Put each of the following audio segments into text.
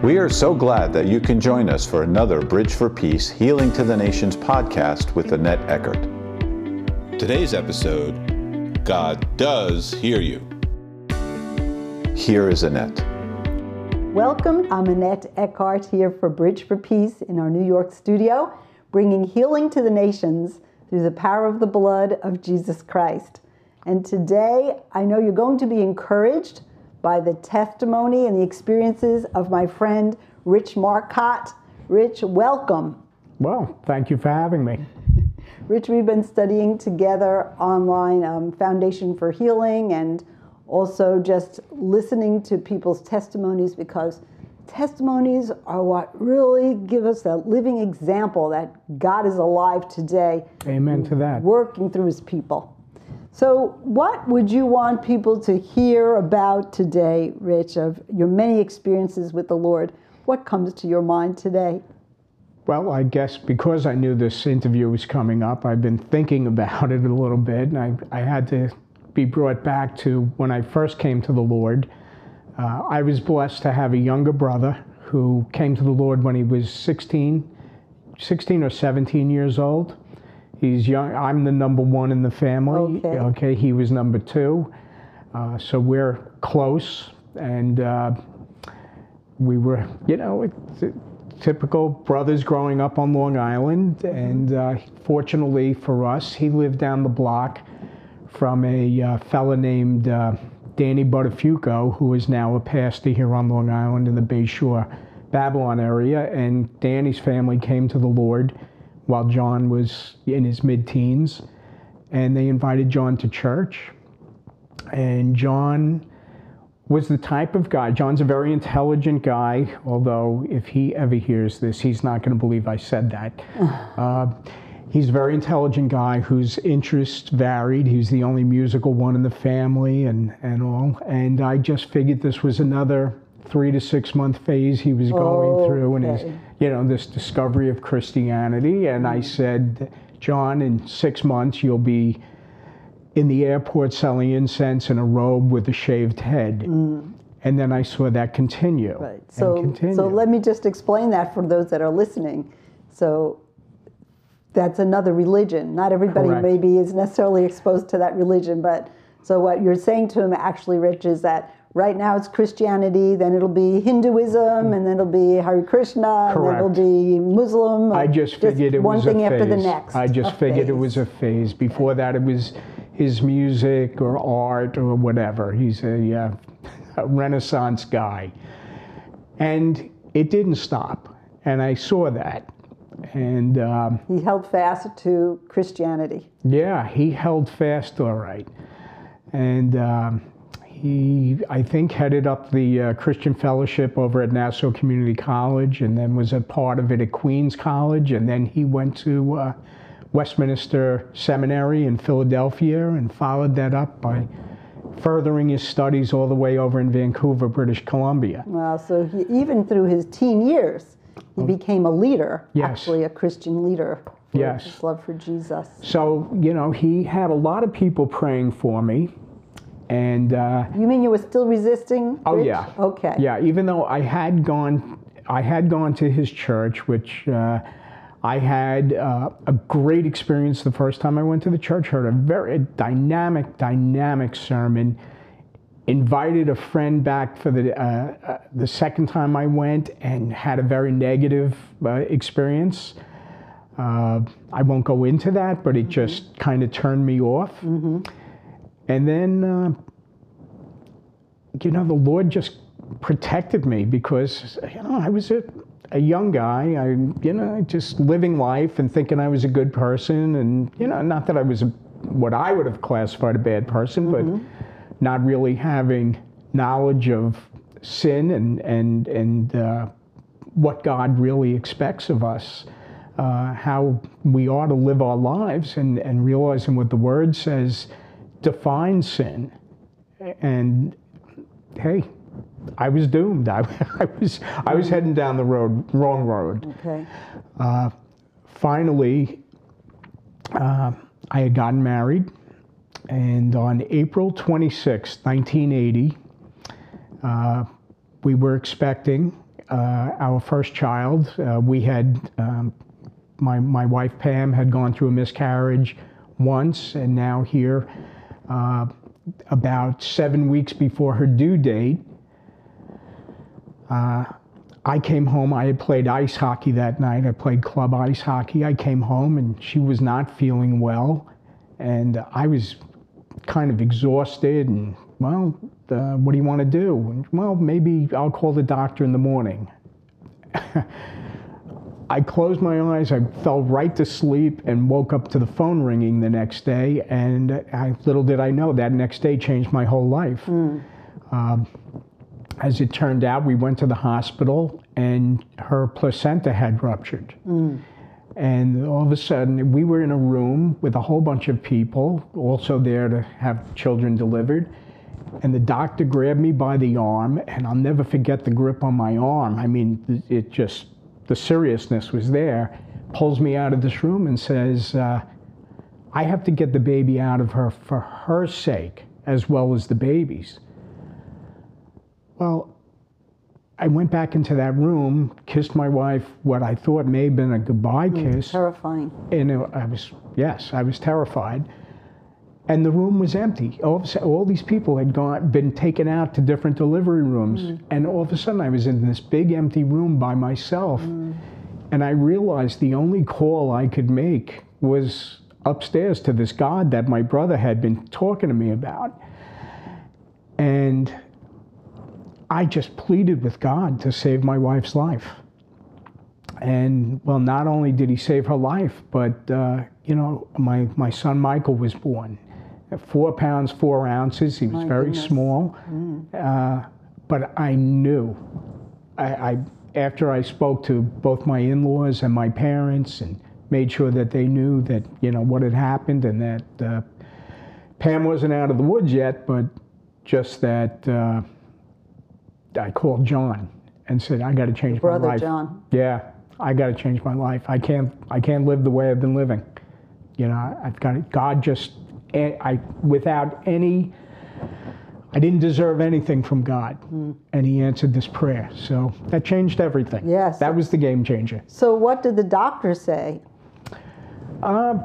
We are so glad that you can join us for another Bridge for Peace Healing to the Nations podcast with Annette Eckert. Today's episode God Does Hear You. Here is Annette. Welcome. I'm Annette Eckhart here for Bridge for Peace in our New York studio, bringing healing to the nations through the power of the blood of Jesus Christ. And today, I know you're going to be encouraged by the testimony and the experiences of my friend Rich Marcott. Rich, welcome. Well, thank you for having me. Rich, we've been studying together online um, Foundation for Healing and also just listening to people's testimonies because testimonies are what really give us that living example that God is alive today. Amen to that. Working through his people. So, what would you want people to hear about today, Rich, of your many experiences with the Lord? What comes to your mind today? Well, I guess because I knew this interview was coming up, I've been thinking about it a little bit, and I, I had to be brought back to when I first came to the Lord. Uh, I was blessed to have a younger brother who came to the Lord when he was 16, 16 or 17 years old. He's young. I'm the number one in the family. Okay. okay he was number two. Uh, so we're close. And uh, we were, you know, it's, typical brothers growing up on Long Island. And uh, fortunately for us, he lived down the block from a uh, fella named uh, Danny Buttafuoco, who is now a pastor here on Long Island in the Bayshore, Babylon area. And Danny's family came to the Lord while John was in his mid teens. And they invited John to church. And John was the type of guy, John's a very intelligent guy, although if he ever hears this, he's not going to believe I said that. uh, he's a very intelligent guy whose interests varied. He's the only musical one in the family and, and all. And I just figured this was another three to six month phase he was going oh, through in his, you know, this discovery of Christianity. And I mm-hmm. said, John, in six months you'll be in the airport selling incense in a robe with a shaved head. Mm. And then I saw that continue. Right. So, continue. so let me just explain that for those that are listening. So that's another religion. Not everybody Correct. maybe is necessarily exposed to that religion, but so what you're saying to him actually, Rich, is that right now it's Christianity, then it'll be Hinduism, and then it'll be Hare Krishna, and then it'll be Muslim. I just figured it one thing a phase. after the next. I just figured it was a phase. Before that, it was his music or art or whatever. He's a, uh, a Renaissance guy, and it didn't stop. And I saw that, and um, He held fast to Christianity. yeah, he held fast all right, and. Um, he, I think, headed up the uh, Christian Fellowship over at Nassau Community College, and then was a part of it at Queens College, and then he went to uh, Westminster Seminary in Philadelphia, and followed that up by furthering his studies all the way over in Vancouver, British Columbia. Well, so he, even through his teen years, he became a leader, Oh. Yes. actually a Christian leader. for Yes. His love for Jesus. So, you know, he had a lot of people praying for me, and uh, You mean you were still resisting? Oh Rich? yeah. Okay. Yeah, even though I had gone, I had gone to his church, which uh, I had uh, a great experience the first time I went to the church. Heard a very dynamic, dynamic sermon. Invited a friend back for the uh, uh, the second time I went, and had a very negative uh, experience. Uh, I won't go into that, but it just kind of turned me off. And then, uh, you know, the Lord just protected me because, you know, I was a, a young guy. I, you know, just living life and thinking I was a good person. And, you know, not that I was a, what I would have classified a bad person, but not really having knowledge of sin and, and, and uh, what God really expects of us. Uh, how we ought to live our lives and, and realizing what the word says defines sin. And hey, I was doomed. I, I was I was heading down the road, wrong road. Okay. Finally, uh, I had gotten married, and on April 26, 1980, uh, we were expecting uh, our first child. Uh, we had um, my my wife Pam had gone through a miscarriage once, and now here, uh, about seven weeks before her due date, uh, I came home. I had played ice hockey that night. I played club ice hockey. I came home, and she was not feeling well, and I was kind of exhausted and well, uh, what do you want to do? And, well, maybe I'll call the doctor in the morning. I closed my eyes, I fell right to sleep, and woke up to the phone ringing the next day. And I, little did I know that next day changed my whole life. Mm. Um, as it turned out, we went to the hospital, and her placenta had ruptured. Mm. And all of a sudden, we were in a room with a whole bunch of people, also there to have children delivered. And the doctor grabbed me by the arm, and I'll never forget the grip on my arm. I mean, it just, the seriousness was there. Pulls me out of this room and says, uh, I have to get the baby out of her for her sake as well as the baby's. Well, I went back into that room, kissed my wife, what I thought may have been a goodbye mm, kiss. Terrifying. And it, I was, yes, I was terrified. And the room was empty. All, of a sudden, all these people had gone, been taken out to different delivery rooms. Mm. And all of a sudden, I was in this big empty room by myself. Mm. And I realized the only call I could make was upstairs to this God that my brother had been talking to me about. And I just pleaded with God to save my wife's life. And well, not only did he save her life, but uh, you know, my, my son Michael was born. Four pounds, four ounces. He was my very goodness. small. Mm. Uh, but I knew, I, I, after I spoke to both my in laws and my parents and made sure that they knew that, you know, what had happened and that uh, Pam wasn't out of the woods yet, but just that uh, I called John and said, I got to change Brother my life. Brother John. Yeah, I got to change my life. I can't, I can't live the way I've been living. You know, I've got to, God just, I, without any, I didn't deserve anything from God. Mm. And he answered this prayer. So that changed everything. Yes. That was the game changer. So what did the doctor say? Uh,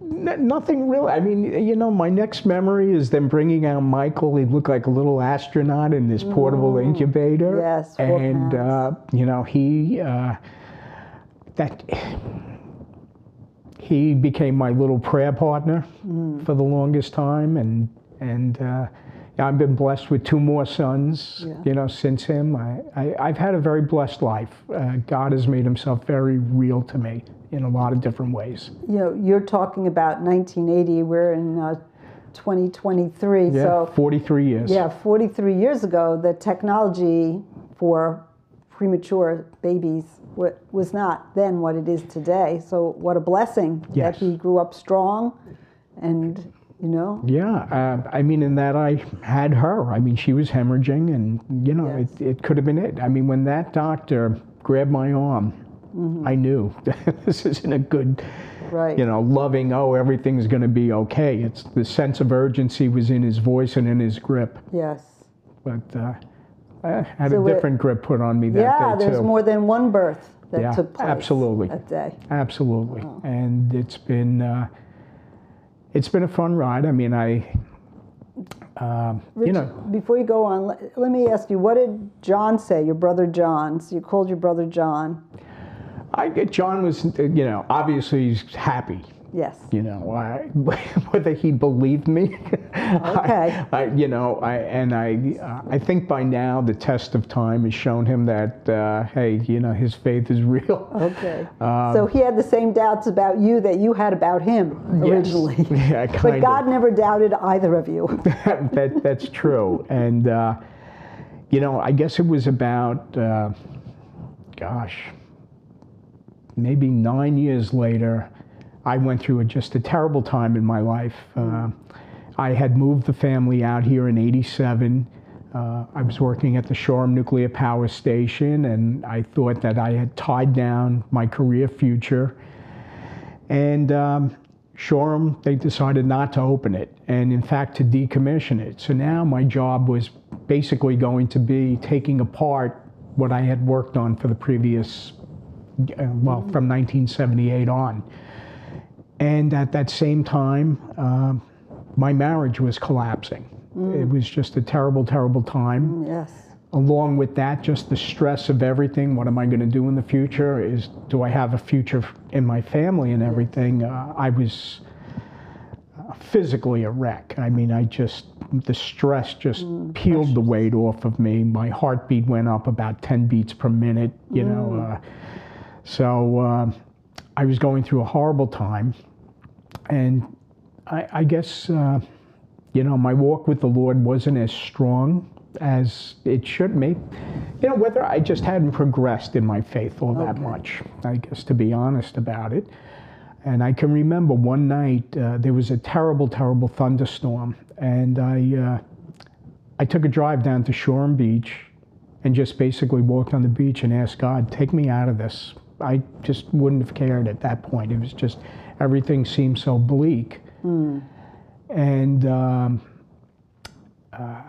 nothing really. I mean, you know, my next memory is them bringing out Michael. He looked like a little astronaut in this portable mm. incubator. Yes, and uh, you know, he uh, that he became my little prayer partner mm. for the longest time, and and. Uh, I've been blessed with two more sons, yeah. you know, since him. I, I, have had a very blessed life. Uh, God has made himself very real to me in a lot of different ways. You know, you're talking about 1980. We're in uh, 2023. Yeah, so 43 years. Yeah, 43 years ago, the technology for premature babies was not then what it is today. So what a blessing yes. that he grew up strong and you know? Yeah, uh, I mean, in that I had her. I mean, she was hemorrhaging, and you know, yes. it, it could have been it. I mean, when that doctor grabbed my arm, mm-hmm. I knew this isn't a good, right. you know, loving. Oh, everything's going to be okay. It's the sense of urgency was in his voice and in his grip. Yes. But uh, I had so a different it, grip put on me that yeah, day too. Yeah, there's more than one birth that yeah, took place absolutely. that day. Absolutely, oh. and it's been. Uh, it's been a fun ride. I mean, I, uh, Rich, you know. Before you go on, let, let, me ask you, what did John say, your brother John? So you called your brother John. I, John was, you know, obviously he's happy. Yes. You know, I, whether he believed me. Okay. I, I, you know, I and I, uh, I think by now the test of time has shown him that, uh, hey, you know, his faith is real. Okay. Um, so he had the same doubts about you that you had about him originally. Yes. Yeah, kind But God of. never doubted either of you. that, that, that's true, and uh, you know, I guess it was about, uh, gosh, maybe nine years later I went through a, just a terrible time in my life. Uh, I had moved the family out here in 87. Uh, I was working at the Shoreham Nuclear Power Station, and I thought that I had tied down my career future. And um, Shoreham, they decided not to open it, and in fact, to decommission it. So now my job was basically going to be taking apart what I had worked on for the previous, uh, well, from 1978 on. And at that same time, uh, my marriage was collapsing. It was just a terrible, terrible time. Yes. Along with that, just the stress of everything. What am I going to do in the future? Is do I have a future in my family and everything? Uh, I was uh, physically a wreck. I mean, I just the stress just peeled the weight off of me. My heartbeat went up about 10 beats per minute. You know, uh, so uh, I was going through a horrible time, and I, I guess uh, you know my walk with the Lord wasn't as strong as it should be. You know, whether I just hadn't progressed in my faith all that much. I guess to be honest about it. And I can remember one night uh, there was a terrible, terrible thunderstorm, and I uh, I took a drive down to Shoreham Beach, and just basically walked on the beach and asked God, take me out of this. I just wouldn't have cared at that point. It was just everything seemed so bleak, and. Um, uh,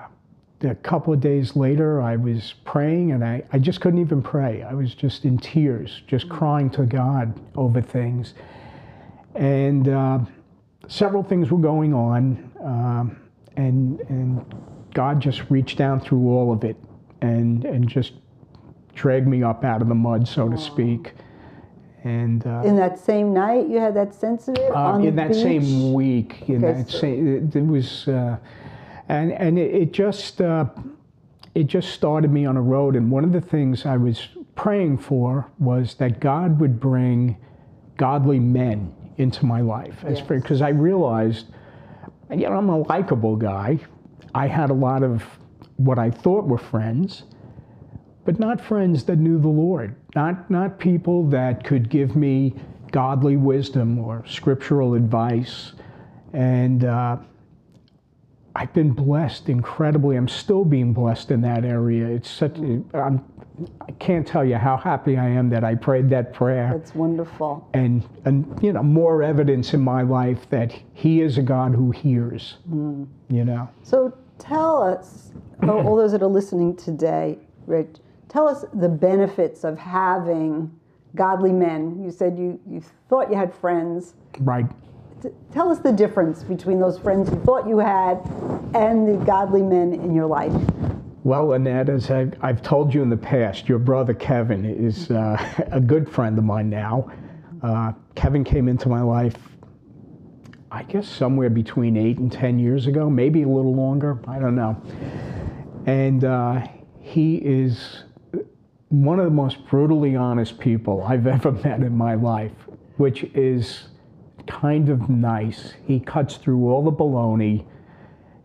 a couple of days later, I was praying and I, I just couldn't even pray. I was just in tears, just crying to God over things. And uh, several things were going on, um, and, and God just reached down through all of it and, and just dragged me up out of the mud, so to speak. And uh, In that same night, you had that sense of it uh, on in the that beach? same week, in Okay, that so- same, it, it was, uh, and and it, it just uh, it just started me on a road. And one of the things I was praying for was that God would bring godly men into my life, as Yes. because I realized, you know, I'm a likable guy. I had a lot of what I thought were friends, but not friends that knew the Lord, not not people that could give me godly wisdom or scriptural advice, and uh, I've been blessed incredibly. I'm still being blessed in that area. It's such I'm, I can't tell you how happy I am that I prayed that prayer, That's wonderful. and and you know more evidence in my life that He is a God who hears. You know. So tell us, all all those that are listening today, Rich, tell us the benefits of having godly men. You said you, you thought you had friends. Right. T- Tell us the difference between those friends you thought you had and the godly men in your life. Well, Annette, as I've, I've told you in the past, your brother Kevin is uh, a good friend of mine now. Uh, Kevin came into my life, I guess, somewhere between eight and 10 years ago, maybe a little longer, I don't know. And uh, he is one of the most brutally honest people I've ever met in my life, which is kind of nice. He cuts through all the baloney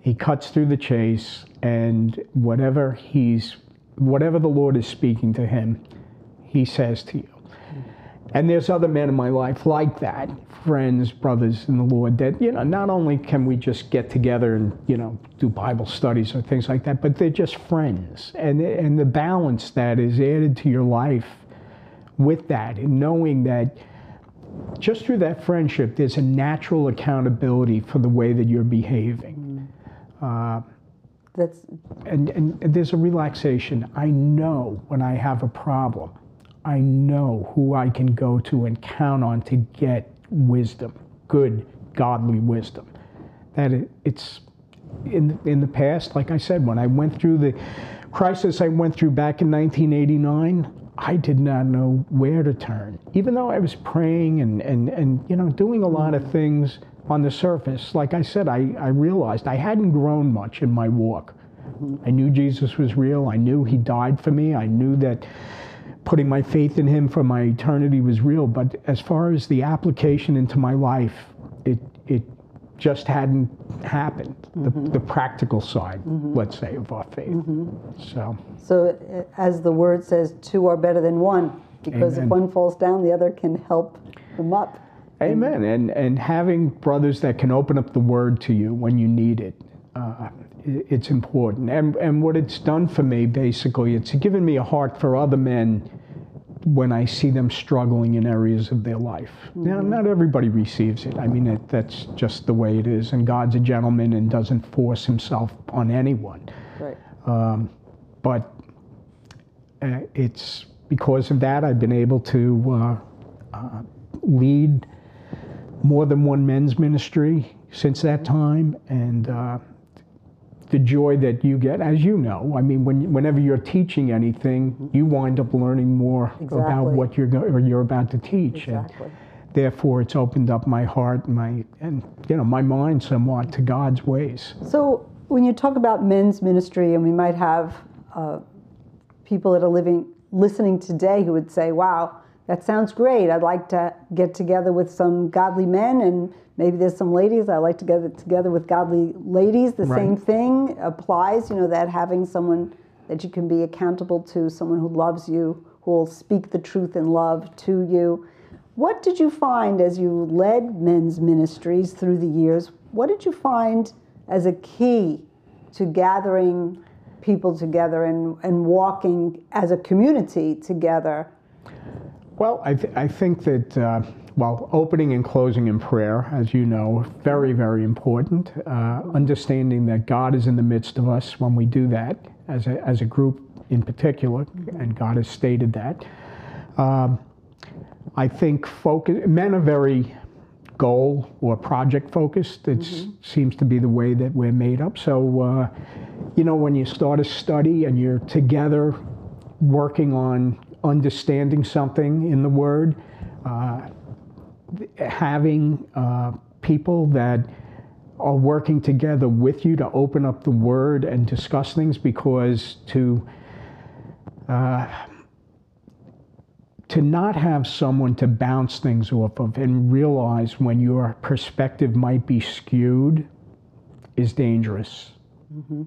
he cuts through the chase and whatever he's whatever the lord is speaking to him he says to you and there's other men in my life like that friends brothers in the lord that you know not only can we just get together and you know do bible studies or things like that but they're just friends. And and the balance that is added to your life with that and knowing that just through that friendship there's a natural accountability for the way that you're behaving. Mm-hmm. Uh, That's and, and there's a relaxation. I know when I have a problem, I know who I can go to and count on to get wisdom, good, godly wisdom. That it, it's in in the past, like I said, when I went through the crisis I went through back in 1989. I did not know where to turn. Even though I was praying and, and, and you know doing a lot of things on the surface, like I said, I, I realized I hadn't grown much in my walk. Mm-hmm. I knew Jesus was real. I knew He died for me. I knew that putting my faith in Him for my eternity was real. But as far as the application into my life, it it just hadn't happened. The, mm-hmm. the practical side, mm-hmm. let's say, of our faith. Mm-hmm. So. so, uh, as the word says, two are better than one because Amen. if one falls down, the other can help them up. Amen. And and having brothers that can open up the word to you when you need it, uh, it's important. And and what it's done for me, basically, it's given me a heart for other men when I see them struggling in areas of their life. Now, not everybody receives it. I mean, it, that's just the way it is. And God's a gentleman and doesn't force himself on anyone. Right. Um, but uh, it's because of that I've been able to uh, uh, lead more than one men's ministry since that time, and uh, the joy that you get, as you know, I mean, when, whenever you're teaching anything, you wind up learning more about what you're go- or you're about to teach, Exactly. and therefore it's opened up my heart, my and you know my mind somewhat to God's ways. So when you talk about men's ministry, and we might have uh, people that are living listening today who would say, "Wow, that sounds great. I'd like to get together with some godly men, and maybe there's some ladies. I like to get together with godly ladies. The same thing applies. You know that having someone that you can be accountable to, someone who loves you, who will speak the truth in love to you." What did you find as you led men's ministries through the years? What did you find as a key to gathering people together and, and walking as a community together? Well, I, th- I think that, uh, well, opening and closing in prayer, as you know, very, very important. Uh, understanding that God is in the midst of us when we do that, as a, as a group in particular, and God has stated that. Um, I think focus, men are very goal or project focused. It seems to be the way that we're made up. So, uh, you know, when you start a study and you're together working on understanding something in the Word, uh, having uh, people that are working together with you to open up the Word and discuss things because to to not have someone to bounce things off of and realize when your perspective might be skewed is dangerous.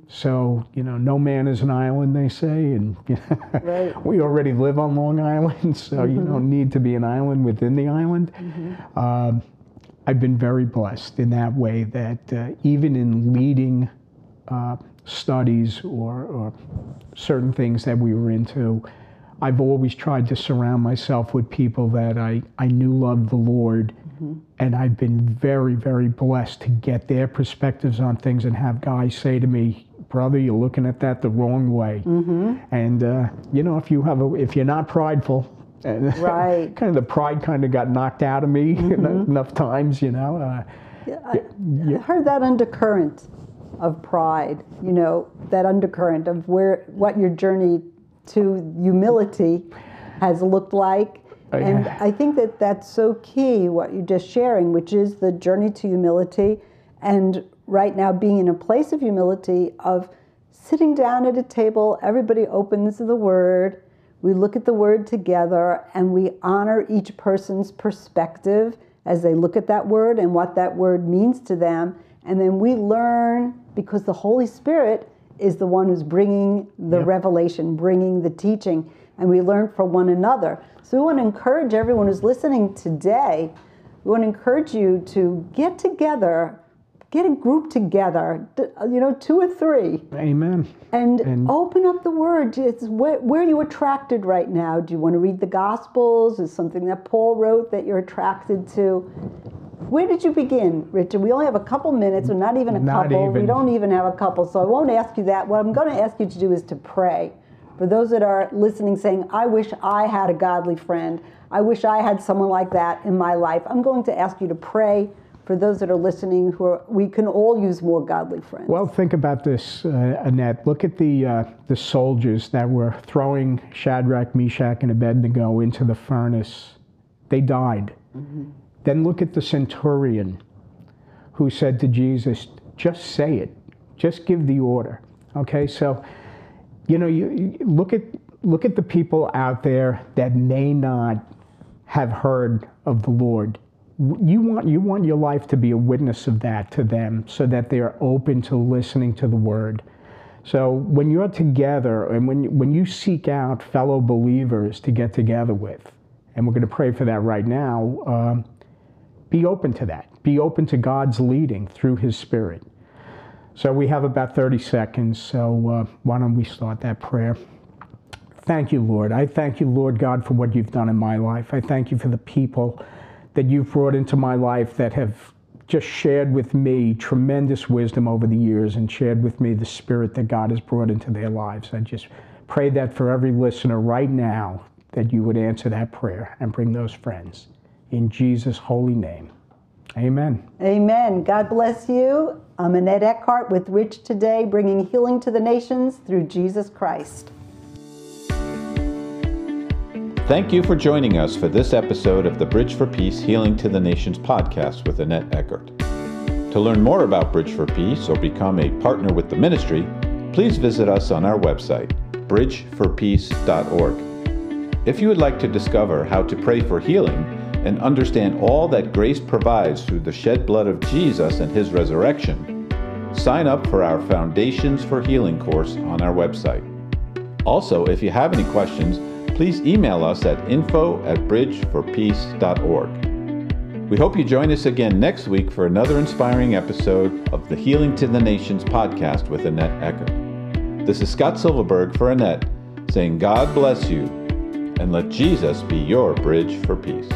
So, you know, no man is an island, they say, and Right. we already live on Long Island, so you don't need to be an island within the island. Um, I've been very blessed in that way that uh, even in leading uh, studies or, or certain things that we were into, I've always tried to surround myself with people that I, I knew loved the Lord. And I've been very, very blessed to get their perspectives on things and have guys say to me, brother, you're looking at that the wrong way. And, uh, you know, if, you have a, if you're not prideful, and Right. kind of the pride kind of got knocked out of me enough times, you know. Uh, I heard that undercurrent of pride, you know, that undercurrent of where what your journey to humility has looked like. Oh, and yeah. I think that that's so key, what you're just sharing, which is the journey to humility. And right now, being in a place of humility, of sitting down at a table, everybody opens the word, we look at the word together, and we honor each person's perspective as they look at that word and what that word means to them. And then we learn because the Holy Spirit is the one who's bringing the Yep. revelation, bringing the teaching, and we learn from one another. So we want to encourage everyone who's listening today, we want to encourage you to get together, get a group together, you know, two or three, amen. and, And- open up the word. It's where, where are you attracted right now? Do you want to read the Gospels? Is something that Paul wrote that you're attracted to? Where did you begin, Richard? We only have a couple minutes, or not even a Not couple. We don't even have a couple, so I won't ask you that. What I'm going to ask you to do is to pray. For those that are listening, saying, I wish I had a godly friend. I wish I had someone like that in my life. I'm going to ask you to pray for those that are listening who are, we can all use more godly friends. Well, think about this, uh, Annette. Look at the uh, the soldiers that were throwing Shadrach, Meshach, and Abednego into the furnace. They died. Then look at the centurion who said to Jesus, "Just say it. Just give the order." Okay, so you know, you, you look at look at the people out there that may not have heard of the Lord. You want you want your life to be a witness of that to them, so that they are open to listening to the Word. So when you're together, and when when you seek out fellow believers to get together with, and we're going to pray for that right now. Um, be open to that. Be open to God's leading through His Spirit. So we have about 30 seconds, so uh, why don't we start that prayer? Thank you, Lord. I thank you, Lord God, for what you've done in my life. I thank you for the people that you've brought into my life that have just shared with me tremendous wisdom over the years and shared with me the spirit that God has brought into their lives. I just pray that for every listener right now, that you would answer that prayer and bring those friends. In Jesus' holy name. Amen. Amen. God bless you. I'm Annette Eckhart with Rich Today, bringing healing to the nations through Jesus Christ. Thank you for joining us for this episode of the Bridge for Peace Healing to the Nations podcast with Annette Eckert. To learn more about Bridge for Peace or become a partner with the ministry, please visit us on our website, bridgeforpeace.org. If you would like to discover how to pray for healing and understand all that grace provides through the shed blood of Jesus and his resurrection, sign up for our Foundations for Healing course on our website. Also, if you have any questions, please email us at info at bridgeforpeace.org. We hope you join us again next week for another inspiring episode of the Healing to the Nations podcast with Annette Eckert. This is Scott Silverberg for Annette saying, God bless you, and let Jesus be your bridge for peace.